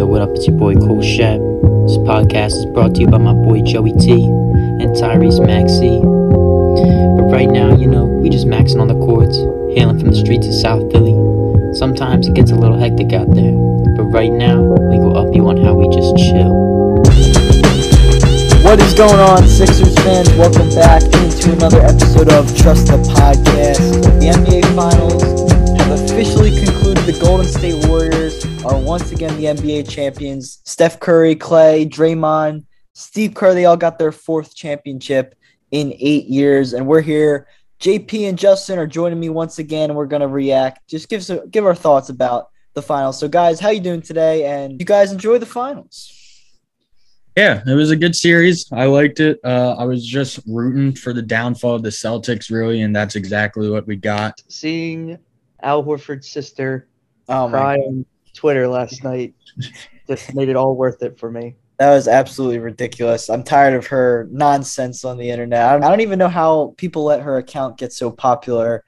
Yo, what up? It's your boy Cole Shep. This podcast is brought to you by my boy Joey T and Tyrese Maxey. But right now, you know, we just maxing on the courts, hailing from the streets of South Philly. Sometimes it gets a little hectic out there, but right now, we go up you on how we just chill. What is going on, Sixers fans? Welcome back into another episode of Trust the Podcast. The NBA Finals have officially concluded. The Golden State Warriors are once again the NBA champions. Steph Curry, Klay, Draymond, Steve Kerr, they all got their fourth championship in eight years. And we're here. JP and Justin are joining me once again, and we're going to react. Just give, us give our thoughts about the finals. So, guys, how you doing today? And you guys enjoy the finals? Yeah, it was a good series. I liked it. Uh, I was just rooting for the downfall of the Celtics, really, and that's exactly what we got. Seeing Al Horford's sister Oh cry on Twitter last night just made it all worth it for me. That was absolutely ridiculous. I'm tired of her nonsense on the internet. I don't, even know how people let her account get so popular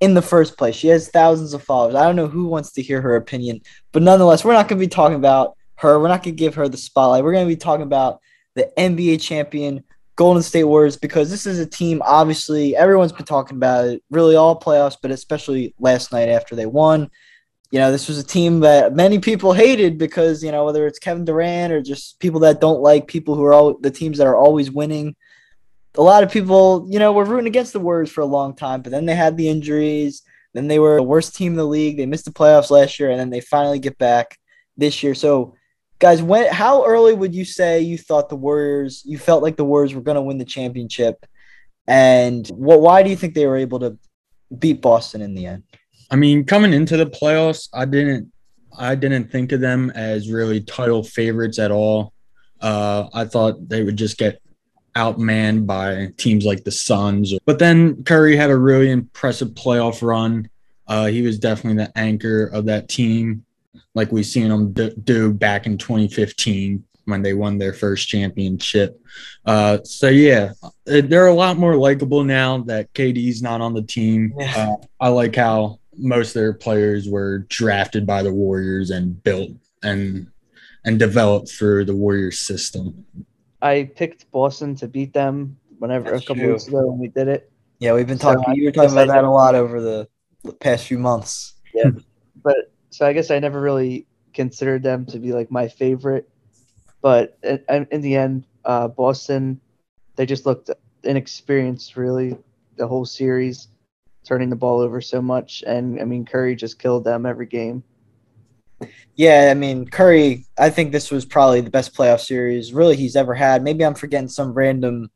in the first place. She has thousands of followers. I don't know who wants to hear her opinion, but nonetheless, we're not going to be talking about her. We're not going to give her the spotlight. We're going to be talking about the NBA champion Golden State Warriors because this is a team, obviously, everyone's been talking about it really all playoffs, but especially last night after they won you know, this was a team that many people hated because, you know, whether it's Kevin Durant or just people that don't like people who are all the teams that are always winning. A lot of people, you know, were rooting against the Warriors for a long time, but then they had the injuries. Then they were the worst team in the league. They missed the playoffs last year, and then they finally get back this year. So, guys, when how early would you say you thought the Warriors? You felt like the Warriors were going to win the championship, and what? Why do you think they were able to beat Boston in the end? I mean, coming into the playoffs, I didn't I didn't think of them as really title favorites at all. Uh, I thought they would just get outmanned by teams like the Suns. But then Curry had a really impressive playoff run. Uh, he was definitely the anchor of that team, like we've seen him do back in 2015 when they won their first championship. Uh, so yeah, they're a lot more likable now that KD's not on the team. Uh, I like how most of their players were drafted by the Warriors and built and and developed through the Warriors system. I picked Boston to beat them whenever That's a couple true. weeks ago when we did it. Yeah, we've been talking. I you were talking about that a lot over the past few months. Yeah, but so I guess I never really considered them to be like my favorite. But in, in the end, uh, Boston, they just looked inexperienced really the whole series, turning the ball over so much. And I mean, Curry just killed them every game. Yeah, I mean Curry. I think this was probably the best playoff series really he's ever had. Maybe I'm forgetting some random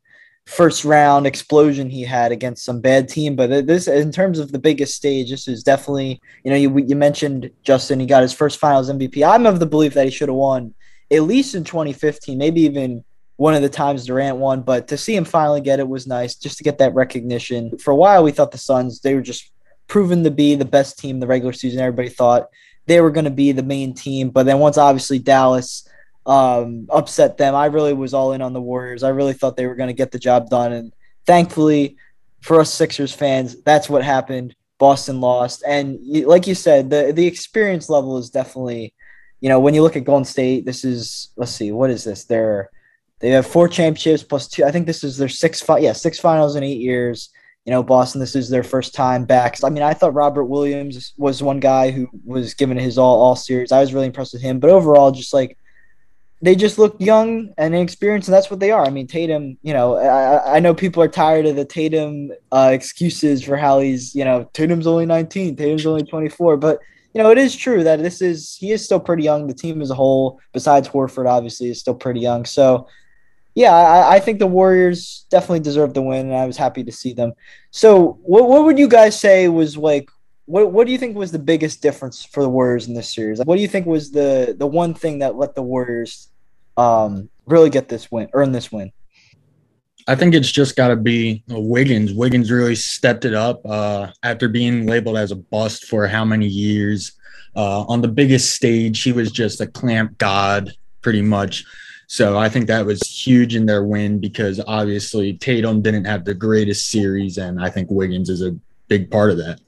first round explosion he had against some bad team, but this, in terms of the biggest stage, this is definitely. You know, you you mentioned Justin. He got his first Finals MVP. I'm of the belief that he should have won at least in 2015, maybe even one of the times Durant won. But to see him finally get it was nice, just to get that recognition. For a while, we thought the Suns they were just proven to be the best team the regular season. Everybody thought they were going to be the main team. But then once obviously Dallas um, upset them, I really was all in on the Warriors. I really thought they were going to get the job done. And thankfully for us Sixers fans, that's what happened. Boston lost. And like you said, the, the experience level is definitely, you know, when you look at Golden State, this is, let's see, what is this? They're, they have four championships plus two. I think this is their six, fi- yeah, six finals in eight years you know, Boston, this is their first time back. I mean, I thought Robert Williams was one guy who was given his all all series. I was really impressed with him, but overall, just like they just look young and inexperienced, and that's what they are. I mean, Tatum, you know, I, I know people are tired of the Tatum uh, excuses for how he's, you know, Tatum's only 19, Tatum's only 24, but you know, it is true that this is he is still pretty young. The team as a whole, besides Horford, obviously, is still pretty young. So yeah, I, I, think the Warriors definitely deserved the win, and I was happy to see them. So, what what would you guys say was like? What what do you think was the biggest difference for the Warriors in this series? What do you think was the the one thing that let the Warriors um, really get this win, earn this win? I think it's just got to be Wiggins. Wiggins really stepped it up uh, after being labeled as a bust for how many years. Uh, on the biggest stage, he was just a clamp god, pretty much. So I think that was huge in their win because obviously Tatum didn't have the greatest series, and I think Wiggins is a big part of that.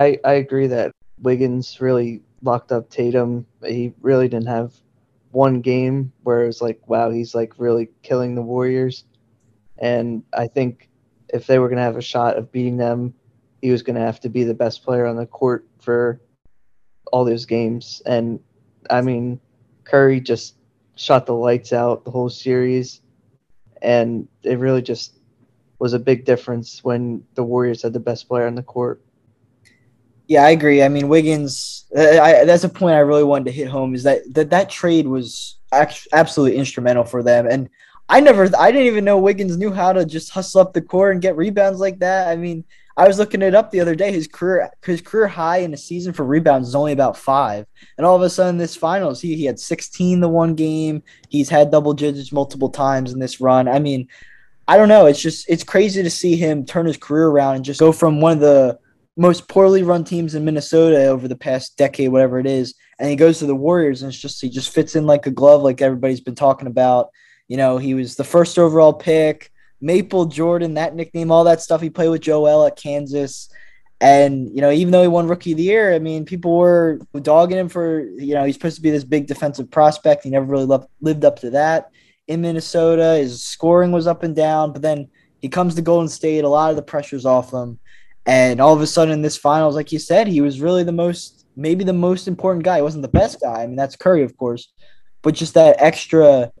I, I agree that Wiggins really locked up Tatum. He really didn't have one game where it was like, wow, he's like really killing the Warriors. And I think if they were going to have a shot of beating them, he was going to have to be the best player on the court for all those games. And I mean, Curry just shot the lights out the whole series. And it really just was a big difference when the Warriors had the best player on the court. Yeah, I agree. I mean, Wiggins. I, that's a point I really wanted to hit home. Is that that, that trade was absolutely instrumental for them, and I never, I didn't even know Wiggins knew how to just hustle up the court and get rebounds like that. I mean, I was looking it up the other day. His career, his career high in a season for rebounds is only about five, and all of a sudden, this finals, he he had 16 the one game. He's had double digits multiple times in this run. I mean, I don't know. It's just it's crazy to see him turn his career around and just go from one of the most poorly run teams in Minnesota over the past decade, whatever it is, and he goes to the Warriors and it's just he just fits in like a glove, like everybody's been talking about. You know, he was the first overall pick, Maple Jordan, that nickname, all that stuff. He played with Joel at Kansas. And, you know, even though he won rookie of the year, I mean, people were dogging him for, you know, he's supposed to be this big defensive prospect. He never really loved, lived up to that in Minnesota. His scoring was up and down, but then he comes to Golden State. A lot of the pressure's off him. And all of a sudden in this finals, like you said, he was really the most, maybe the most important guy. He wasn't the best guy. I mean, that's Curry, of course, but just that extra,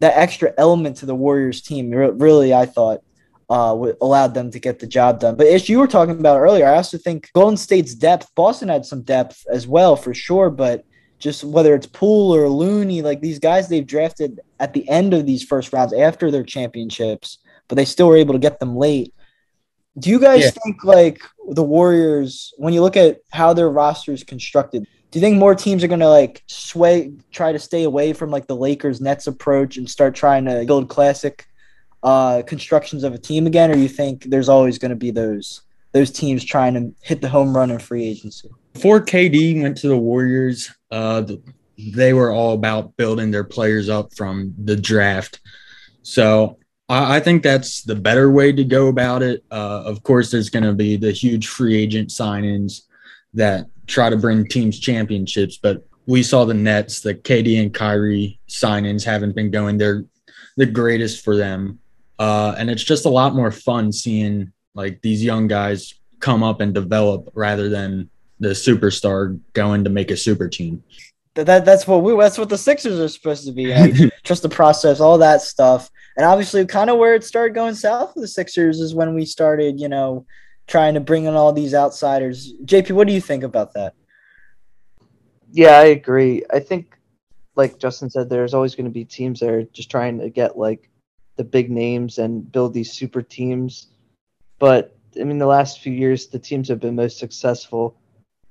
that extra element to the Warriors team, really, I thought, uh, allowed them to get the job done. But as you were talking about earlier, I also think Golden State's depth, Boston had some depth as well, for sure, but just whether it's Poole or Looney, like these guys they've drafted at the end of these first rounds after their championships, but they still were able to get them late. Do you guys yeah. think like the Warriors, when you look at how their roster is constructed, do you think more teams are going to like sway, try to stay away from like the Lakers Nets approach and start trying to build classic uh, constructions of a team again, or you think there's always going to be those those teams trying to hit the home run in free agency? Before KD went to the Warriors, uh, they were all about building their players up from the draft. So I, think that's the better way to go about it. Uh, of course, there's going to be the huge free agent signings that try to bring teams championships, but we saw the Nets, the KD and Kyrie signings haven't been going. They're the greatest for them. Uh, and it's just a lot more fun seeing like these young guys come up and develop rather than the superstar going to make a super team. That, that's what we that's what the Sixers are supposed to be. Trust the process, all that stuff. And obviously kind of where it started going south for the Sixers is when we started, you know, trying to bring in all these outsiders. JP, what do you think about that? Yeah, I agree. I think like Justin said, there's always going to be teams that are just trying to get like the big names and build these super teams. But I mean, the last few years, the teams that have been most successful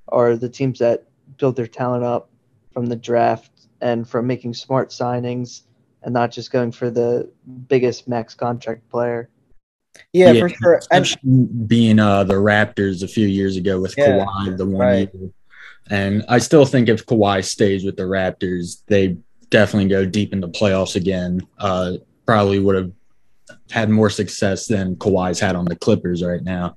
are the teams that build their talent up from the draft and from making smart signings and not just going for the biggest max contract player. Yeah, yeah for sure. And being uh, the Raptors a few years ago with yeah, Kawhi, the one right. year. And I still think if Kawhi stays with the Raptors, they definitely go deep in the playoffs again. Uh, probably would have had more success than Kawhi's had on the Clippers right now.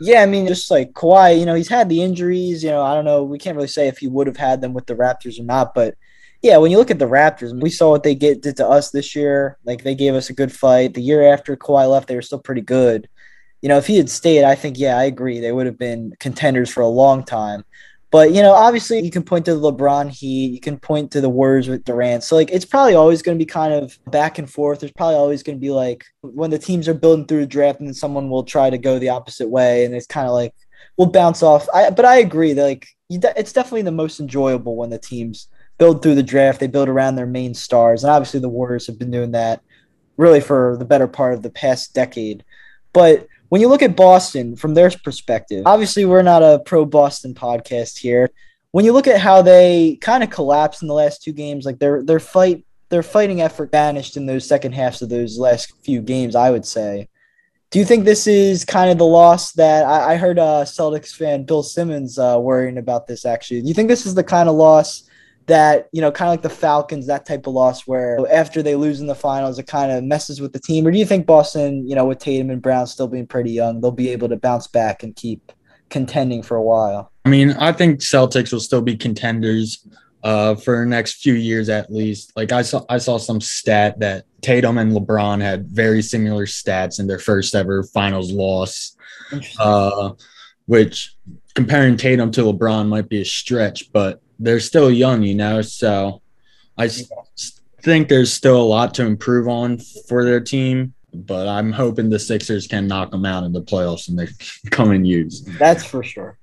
Yeah, I mean, just like Kawhi, you know, he's had the injuries. You know, I don't know. We can't really say if he would have had them with the Raptors or not. But yeah, when you look at the Raptors, we saw what they get did to us this year. Like they gave us a good fight. The year after Kawhi left, they were still pretty good. You know, if he had stayed, I think yeah, I agree. They would have been contenders for a long time. But you know, obviously, you can point to the LeBron Heat. You can point to the Warriors with Durant. So like, it's probably always going to be kind of back and forth. There's probably always going to be like when the teams are building through the draft, and then someone will try to go the opposite way, and it's kind of like we'll bounce off. I but I agree that like it's definitely the most enjoyable when the teams build through the draft. They build around their main stars, and obviously the Warriors have been doing that really for the better part of the past decade. But when you look at Boston from their perspective, obviously we're not a pro Boston podcast here. When you look at how they kind of collapsed in the last two games, like their their fight their fighting effort vanished in those second halves of those last few games, I would say. Do you think this is kind of the loss that I, I heard uh, Celtics fan Bill Simmons uh, worrying about this actually? Do you think this is the kind of loss that you know, kind of like the Falcons, that type of loss where after they lose in the finals, it kind of messes with the team? Or do you think Boston, you know, with Tatum and Brown still being pretty young, they'll be able to bounce back and keep contending for a while? I mean, I think Celtics will still be contenders. uh, for the next few years at least. Like I saw, I saw some stat that Tatum and LeBron had very similar stats in their first ever finals loss, uh, which comparing Tatum to LeBron might be a stretch, but they're still young, you know. So I think there's still a lot to improve on for their team. But I'm hoping the Sixers can knock them out in the playoffs in the coming years. That's for sure.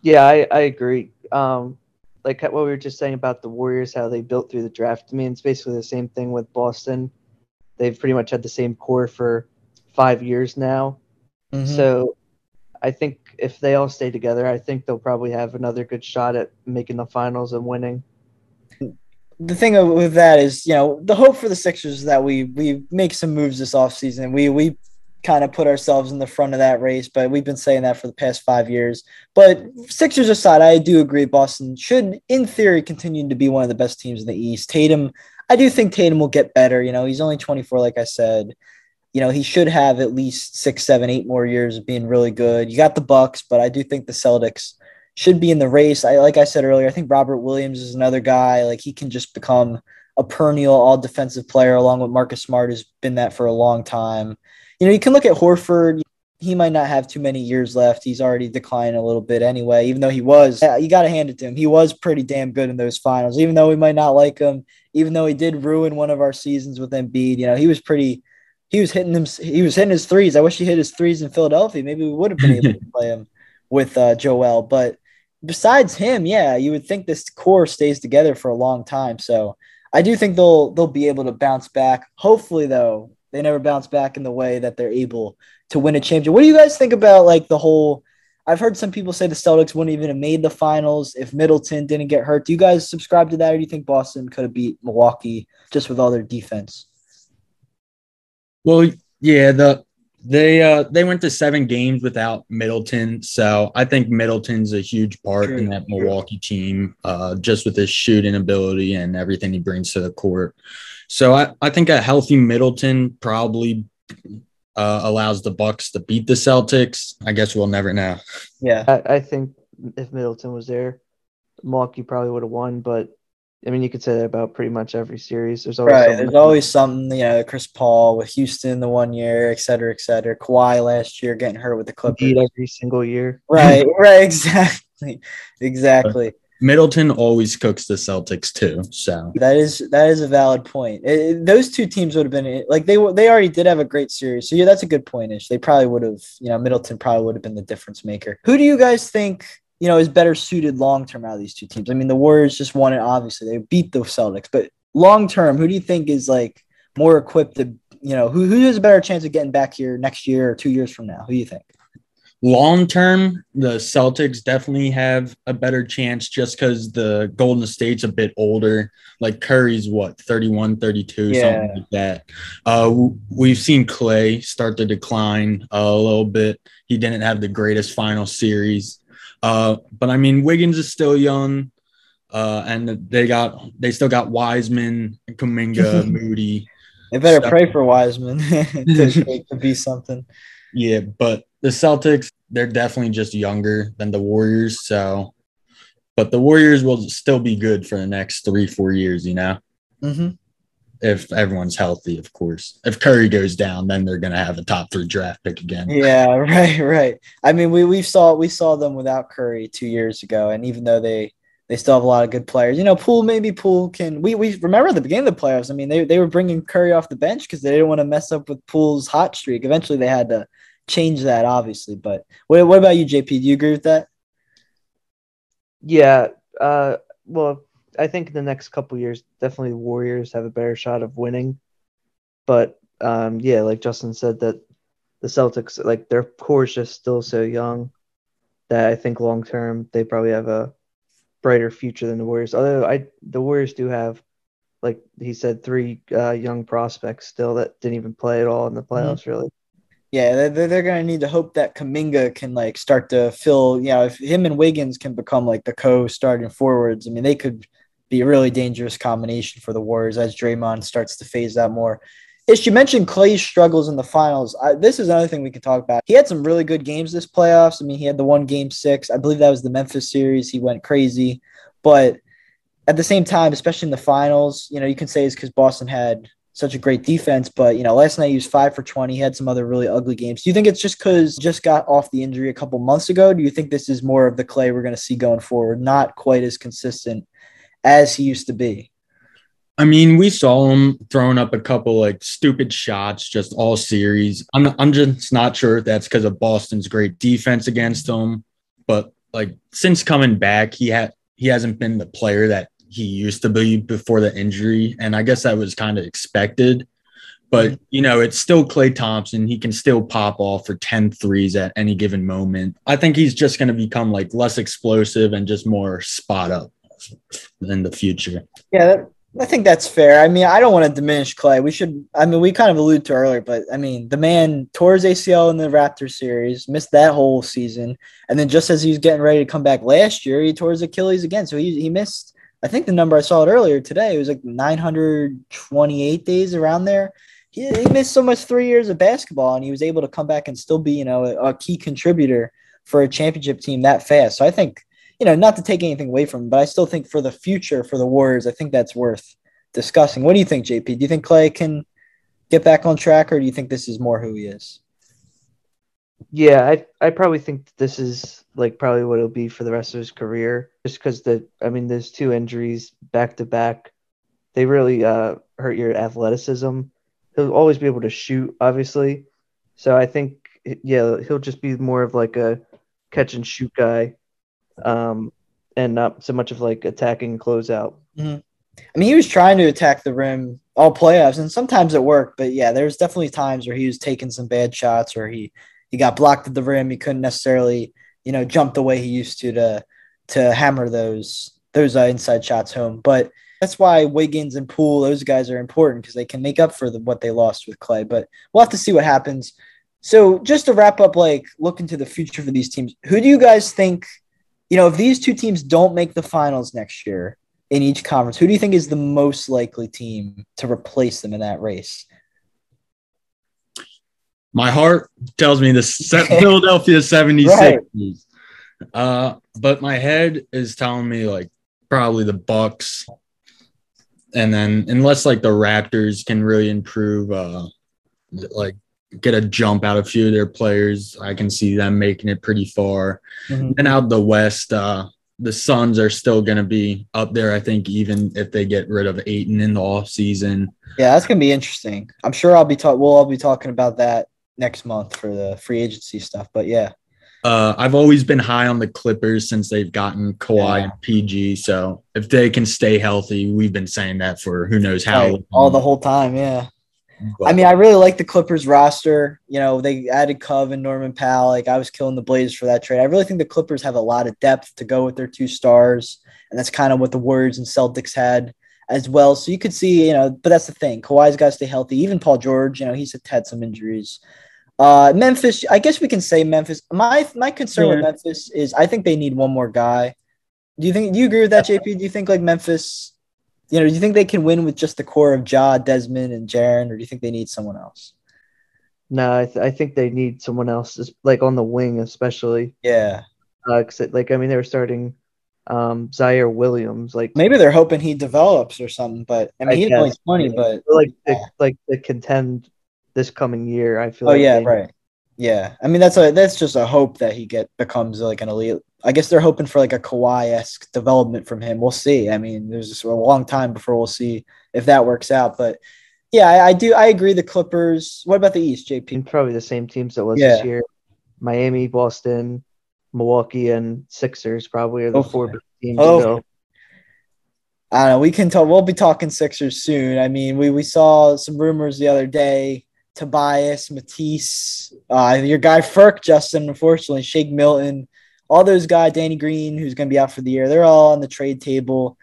Yeah, I, I agree. Um, like what we were just saying about the Warriors, how they built through the draft. I mean, it's basically the same thing with Boston. They've pretty much had the same core for five years now. Mm-hmm. So I think if they all stay together, I think they'll probably have another good shot at making the finals and winning. The thing with that is, you know, the hope for the Sixers is that we we make some moves this offseason. We we kind of put ourselves in the front of that race, but we've been saying that for the past five years. But Sixers aside, I do agree Boston should, in theory, continue to be one of the best teams in the East. Tatum, I do think Tatum will get better. You know, he's only 24, like I said. You know, he should have at least six, seven, eight more years of being really good. You got the Bucks, but I do think the Celtics should be in the race. I like I said earlier, I think Robert Williams is another guy. Like he can just become a perennial all defensive player along with Marcus Smart, who's been that for a long time you know, you can look at Horford. He might not have too many years left. He's already declining a little bit anyway, even though he was, you got to hand it to him. He was pretty damn good in those finals, even though we might not like him, even though he did ruin one of our seasons with Embiid. You know, he was pretty, he was hitting them, he was hitting his threes. I wish he hit his threes in Philadelphia. Maybe we would have been able to play him with uh, Joel. But besides him, yeah, you would think this core stays together for a long time. So I do think they'll they'll be able to bounce back. Hopefully, though, they never bounce back in the way that they're able to win a championship. What do you guys think about like the whole? I've heard some people say the Celtics wouldn't even have made the finals if Middleton didn't get hurt. Do you guys subscribe to that, or do you think Boston could have beat Milwaukee just with all their defense? Well, yeah, the they uh they went to seven games without Middleton, so I think Middleton's a huge part True. in that Milwaukee team, uh, just with his shooting ability and everything he brings to the court. So I, I think a healthy Middleton probably uh, allows the Bucks to beat the Celtics. I guess we'll never know. Yeah, I, I think if Middleton was there, Milwaukee probably would have won. But I mean, you could say that about pretty much every series. There's always right. There's always something. You know, Chris Paul with Houston the one year, et cetera, et cetera. Kawhi last year getting hurt with the Clippers every single year. Right. right. Exactly. Exactly. Middleton always cooks the Celtics too. So that is that is a valid point. It, those two teams would have been like they they already did have a great series. So yeah, that's a good point. Isch. They probably would have. You know, Middleton probably would have been the difference maker. Who do you guys think? You know, is better suited long term out of these two teams. I mean, the Warriors just won it. Obviously, they beat the Celtics, but long term, who do you think is like more equipped to? You know, who who has a better chance of getting back here next year or two years from now? Who do you think? long term, the Celtics definitely have a better chance just because the Golden State's a bit older. Like Curry's what, 31, 32, yeah. something like that. Uh, we've seen Klay start to decline a little bit. He didn't have the greatest final series. Uh, but I mean, Wiggins is still young. Uh, and they got they still got Wiseman, Kuminga, Moody. They better pray for Wiseman to, to be something. Yeah, but the Celtics, they're definitely just younger than the Warriors. So, but the Warriors will still be good for the next three, four years, you know? Mm-hmm. If everyone's healthy, of course. If Curry goes down, then they're going to have a top three draft pick again. Yeah, right, right. I mean, we, we saw we saw them without Curry two years ago, and even though they they still have a lot of good players. You know, Poole maybe Poole can. We we remember at the beginning of the playoffs. I mean, they they were bringing Curry off the bench because they didn't want to mess up with Poole's hot streak. Eventually, they had to change that, obviously. But what, what about you, JP? Do you agree with that? Yeah. Uh, well, I think in the next couple years, definitely the Warriors have a better shot of winning. But um, yeah, like Justin said, that the Celtics, like their core is just still so young that I think long term they probably have a brighter future than the Warriors. Although I, the Warriors do have, like he said, three uh, young prospects still that didn't even play at all in the mm-hmm. playoffs, mm-hmm. really yeah, they're, they're going to need to hope that Kuminga can like start to fill, you know, if him and Wiggins can become like the co starting forwards, I mean, they could be a really dangerous combination for the Warriors as Draymond starts to phase out more. Isch, you mentioned Klay's struggles in the finals. I, this is another thing we can talk about. He had some really good games this playoffs. I mean, he had the one game six. I believe that was the Memphis series. He went crazy. But at the same time, especially in the finals, you know, you can say it's because Boston had such a great defense, but you know, last night he was five for 20. He had some other really ugly games. Do you think it's just because just got off the injury a couple months ago? Do you think this is more of the Klay we're going to see going forward, not quite as consistent as he used to be? I mean, we saw him throwing up a couple like stupid shots just all series. I'm I'm just not sure if that's because of Boston's great defense against him, but like since coming back, he had he hasn't been the player that he used to be before the injury, and I guess that was kind of expected. But mm-hmm. you know, it's still Klay Thompson. He can still pop off for 10 threes at any given moment. I think he's just going to become like less explosive and just more spot up in the future. Yeah, that, I think that's fair. I mean, I don't want to diminish Klay. We should. I mean, we kind of alluded to earlier, but I mean, the man tore his ACL in the Raptors series, missed that whole season, and then just as he was getting ready to come back last year, he tore his Achilles again. So he he missed. I think the number I saw it earlier today it was like 928 days around there. He, he missed so much three years of basketball, and he was able to come back and still be, you know, a, a key contributor for a championship team that fast. So I think you know, not to take anything away from him, but I still think for the future for the Warriors, I think that's worth discussing. What do you think, JP? Do you think Klay can get back on track, or do you think this is more who he is? Yeah, I I probably think this is like probably what it'll be for the rest of his career, just because the I mean, there's two injuries back to back. They really uh, hurt your athleticism. He'll always be able to shoot, obviously. So I think yeah, he'll just be more of like a catch and shoot guy um, and not so much of like attacking closeout. Mm-hmm. I mean, he was trying to attack the rim all playoffs, and sometimes it worked. But yeah, there's definitely times where he was taking some bad shots, or he he got blocked at the rim. He couldn't necessarily, you know, jump the way he used to to to hammer those those uh, inside shots home. But that's why Wiggins and Poole, those guys are important because they can make up for the, what they lost with Klay. But we'll have to see what happens. So just to wrap up, like look into the future for these teams. Who do you guys think you know, if these two teams don't make the finals next year in each conference, who do you think is the most likely team to replace them in that race? My heart tells me the Philadelphia 76ers. Right. Uh, but my head is telling me like probably the Bucks. And then unless like the Raptors can really improve uh like get a jump out of a few of their players. I can see them making it pretty far. Mm-hmm. And out the West, uh, the Suns are still going to be up there. I think even if they get rid of Ayton in the off season. Yeah, that's going to be interesting. I'm sure I'll be talking. We'll all be talking about that next month for the free agency stuff. But yeah. Uh, I've always been high on the Clippers since they've gotten Kawhi yeah. and PG. So if they can stay healthy, we've been saying that for who knows how right. all the whole time. Yeah. But, I mean, I really like the Clippers roster. You know, they added Cov and Norman Powell. Like I was killing the Blazers for that trade. I really think the Clippers have a lot of depth to go with their two stars, and that's kind of what the Warriors and Celtics had as well. So you could see, you know, but that's the thing. Kawhi's got to stay healthy. Even Paul George, you know, he's had some injuries. Uh, Memphis, I guess we can say Memphis. My my concern yeah. with Memphis is I think they need one more guy. Do you think? Do you agree with that, JP? Do you think like Memphis you know, do you think they can win with just the core of Ja, Desmond, and Jaren, or do you think they need someone else? No, I, th- I think they need someone else, like on the wing, especially. Yeah. Uh, like I mean, they were starting um, Ziaire Williams. Like maybe they're hoping he develops or something. But I mean, I he's only twenty. But like yeah. to, like to contend this coming year, I feel. Oh like yeah, right. Yeah, I mean that's a that's just a hope that he get becomes like an elite I guess they're hoping for like a Kawhi esque development from him. We'll see. I mean, there's a long time before we'll see if that works out. But yeah, I, I do. I agree. The Clippers. What about the East, JP? Probably the same teams that was yeah. this year. Miami, Boston, Milwaukee, and Sixers probably are the four teams. Oh. I don't know. We can talk. We'll be talking Sixers soon. I mean, we we saw some rumors the other day. Tobias, Matisse, uh, your guy Furk, Justin. Unfortunately, Shake Milton all those guys, Danny Green, who's going to be out for the year, they're all on the trade table.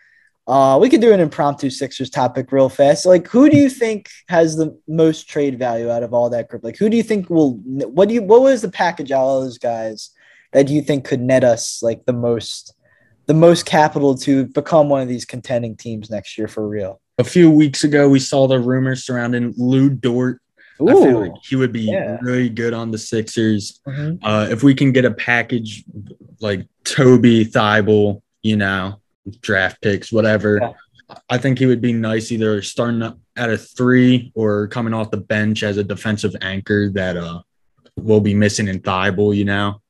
Uh, we could do an impromptu Sixers topic real fast. Like, who do you think has the most trade value out of all that group? Like, who do you think will? What do you? What was the package out of those guys that you think could net us like the most, the most capital to become one of these contending teams next year for real? A few weeks ago, we saw the rumors surrounding Lu Dort Ooh, I feel like he would be yeah. really good on the Sixers. Mm-hmm. Uh, if we can get a package like Toby Thybulle, you know, draft picks, whatever. Yeah. I think he would be nice either starting at a three or coming off the bench as a defensive anchor that uh will be missing in Thybulle, you know.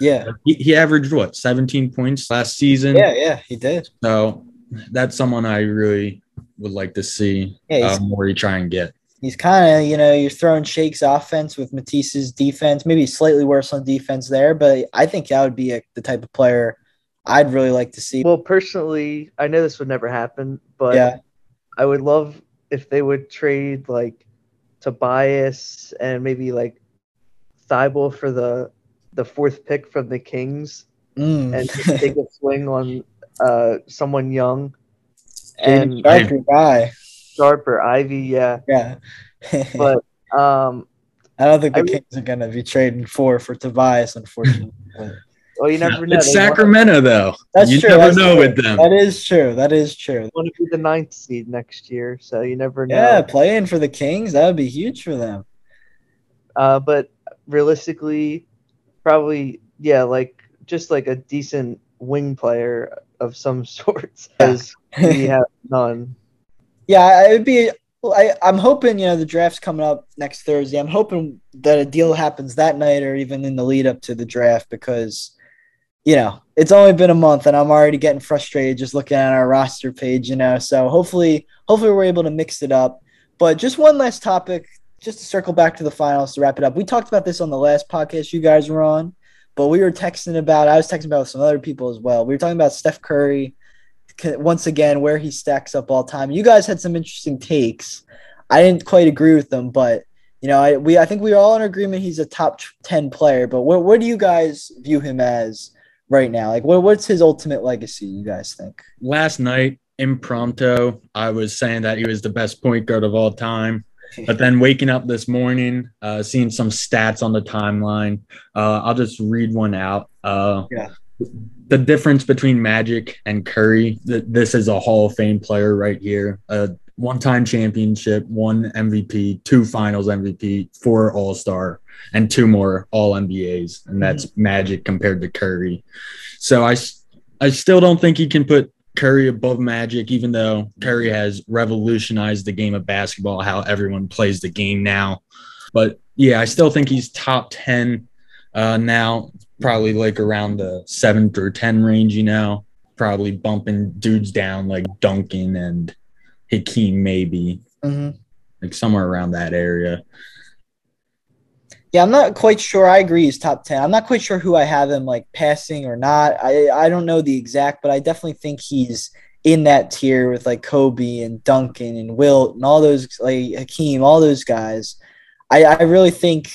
Yeah. He, he averaged what 17 points last season. Yeah, yeah, he did. So that's someone I really would like to see Yeah, uh, more he try and get. He's kind of, you know, you're throwing Shake's offense with Matisse's defense, maybe slightly worse on defense there, but I think that would be a, the type of player I'd really like to see. Well, personally, I know this would never happen, but yeah, I would love if they would trade like Tobias and maybe like Thybulle for the the fourth pick from the Kings Mm. and take a swing on uh someone young and and sharper guy. Sharper Ivey, yeah. Yeah. But um, I don't think the I re- Kings are gonna be trading four for Tobias, unfortunately. But well, you never know. It's They wanna- Sacramento though. that's you true. never that's know true. with them. That is true. That is true. want to be the ninth seed next year, so you never know. Yeah, playing for the Kings, that would be huge for them. Uh, but realistically, probably yeah, like just like a decent wing player of some sorts, because we have none. Yeah, it would be. I, I'm hoping you know the draft's coming up next Thursday. I'm hoping that a deal happens that night or even in the lead up to the draft because you know it's only been a month and I'm already getting frustrated just looking at our roster page. You know, so hopefully, hopefully we're able to mix it up. But just one last topic, just to circle back to the finals to wrap it up. We talked about this on the last podcast you guys were on, but we were texting about. I was texting about with some other people as well. We were talking about Steph Curry once again where he stacks up all time. You guys had some interesting takes. I didn't quite agree with them, but you know, I we I think we are all in agreement he's a top ten player. But what what do you guys view him as right now? Like, what what's his ultimate legacy? You guys think? Last night, impromptu, I was saying that he was the best point guard of all time. But then waking up this morning, uh, seeing some stats on the timeline, uh, I'll just read one out. Uh, Yeah. The difference between Magic and Curry, th- this is a Hall of Fame player right here. A one time championship, one MVP, two finals MVP, four All Star, and two more All NBAs. And that's Magic compared to Curry. So I, I still don't think he can put Curry above Magic, even though Curry has revolutionized the game of basketball, how everyone plays the game now. But yeah, I still think he's top 10 uh, now, probably like around the seven through 10 range, you know, probably bumping dudes down like Duncan and Hakeem, maybe Mm-hmm. like somewhere around that area. Yeah, I'm not quite sure. I agree he's top 10. I'm not quite sure who I have him like passing or not. I, I don't know the exact, but I definitely think he's in that tier with like Kobe and Duncan and Wilt and all those like Hakeem, all those guys. I, I really think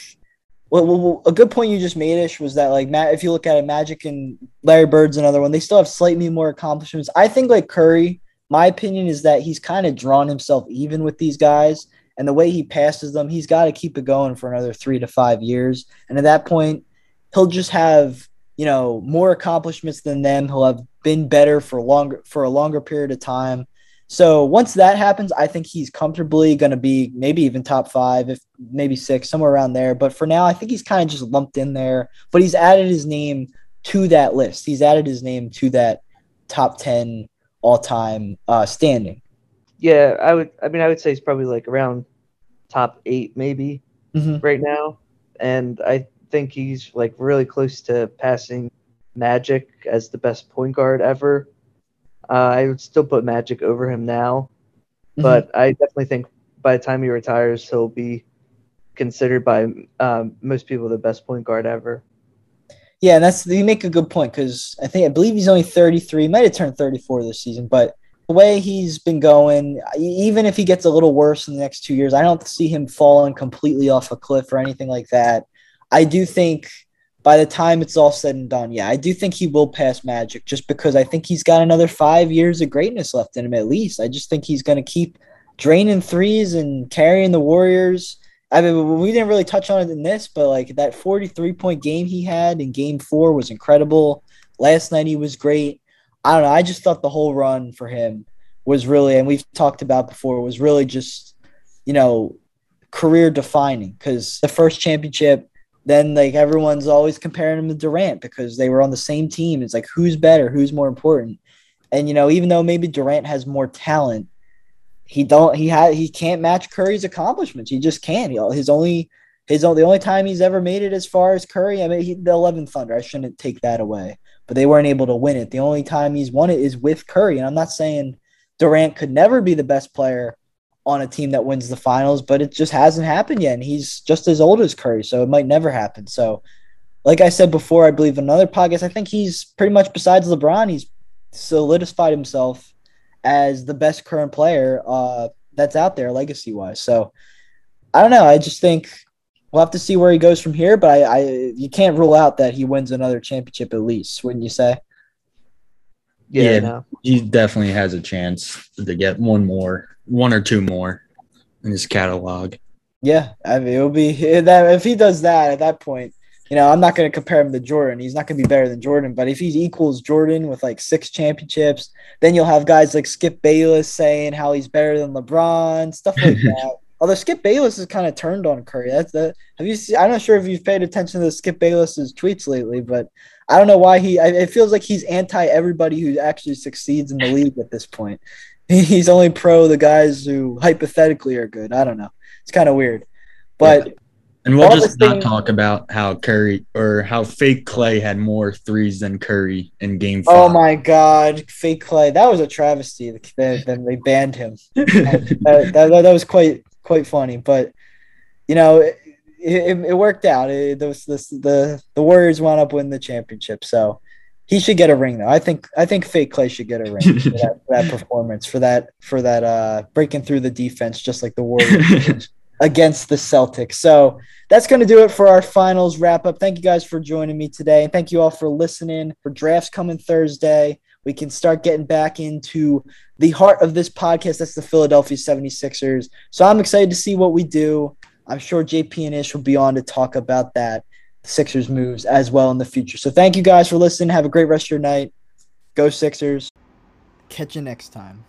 well, well, a good point you just made Isch was that like Matt, if you look at it, Magic and Larry Bird's another one. They still have slightly more accomplishments. I think like Curry, my opinion is that he's kind of drawn himself even with these guys and the way he passes them, he's got to keep it going for another three to five years. And at that point, he'll just have you know more accomplishments than them. He'll have been better for longer for a longer period of time. So once that happens, I think he's comfortably going to be maybe even top five, if maybe six, somewhere around there. But for now, I think he's kind of just lumped in there. But he's added his name to that list. He's added his name to that top ten all time uh, standing. Yeah, I would. I mean, I would say he's probably like around top eight, maybe Mhm. right now, and I think he's like really close to passing Magic as the best point guard ever. Uh, I would still put Magic over him now, Mhm. but I definitely think by the time he retires, he'll be considered by um, most people the best point guard ever. Yeah, and that's you make a good point because I think I believe he's only 33, might have turned 34 this season, but the way he's been going, even if he gets a little worse in the next two years, I don't see him falling completely off a cliff or anything like that. I do think by the time it's all said and done, yeah, I do think he will pass Magic just because I think he's got another five years of greatness left in him at least. I just think he's going to keep draining threes and carrying the Warriors. I mean, we didn't really touch on it in this, but like that 43 point game he had in game four was incredible. Last night he was great. I don't know. I just thought the whole run for him was really, and we've talked about before, was really just, you know, career defining because the first championship, then like everyone's always comparing him to Durant because they were on the same team. It's like, who's better? Who's more important? And you know, even though maybe Durant has more talent, he don't he had he can't match Curry's accomplishments. He just can't. He, his only his only the only time he's ever made it as far as Curry. I mean, he, the 11th Thunder. I shouldn't take that away, but they weren't able to win it. The only time he's won it is with Curry. And I'm not saying Durant could never be the best player on a team that wins the finals, but it just hasn't happened yet. And he's just as old as Curry, so it might never happen. So, like I said before, I believe another podcast. I think he's pretty much besides LeBron, he's solidified himself as the best current player uh, that's out there legacy wise. So I don't know. I just think we'll have to see where he goes from here. But I, I you can't rule out that he wins another championship at least, wouldn't you say? Yeah, Yeah. no. He definitely has a chance to get one more, one or two more in his catalog. Yeah, I mean it'll be that if he does that at that point, you know, I'm not going to compare him to Jordan. He's not going to be better than Jordan, but if he equals Jordan with like six championships, then you'll have guys like Skip Bayless saying how he's better than LeBron, stuff like that. Although Skip Bayless has kind of turned on Curry. That's the have you seen, I'm not sure if you've paid attention to Skip Bayless's tweets lately, but I don't know why he I, it feels like he's anti everybody who actually succeeds in the league at this point. He's only pro the guys who hypothetically are good. I don't know. It's kind of weird. But And we'll just not things- talk about how Curry or how fake Klay had more threes than Curry in game oh five. Oh my God, fake Klay! That was a travesty. Then then they banned him. that, that, that was quite quite funny, but you know it, it, it worked out. It, those this, the the Warriors wound up winning the championship, so he should get a ring though. I think I think fake Klay should get a ring for that, for that performance for that for that uh breaking through the defense just like the Warriors against the Celtics. So that's going to do it for our finals wrap up. Thank you guys for joining me today. And thank you all for listening. For drafts coming Thursday, we can start getting back into the heart of this podcast. That's the Philadelphia 76ers. So I'm excited to see what we do. I'm sure JP and Isch will be on to talk about that, Sixers moves as well in the future. So thank you guys for listening. Have a great rest of your night. Go Sixers. Catch you next time.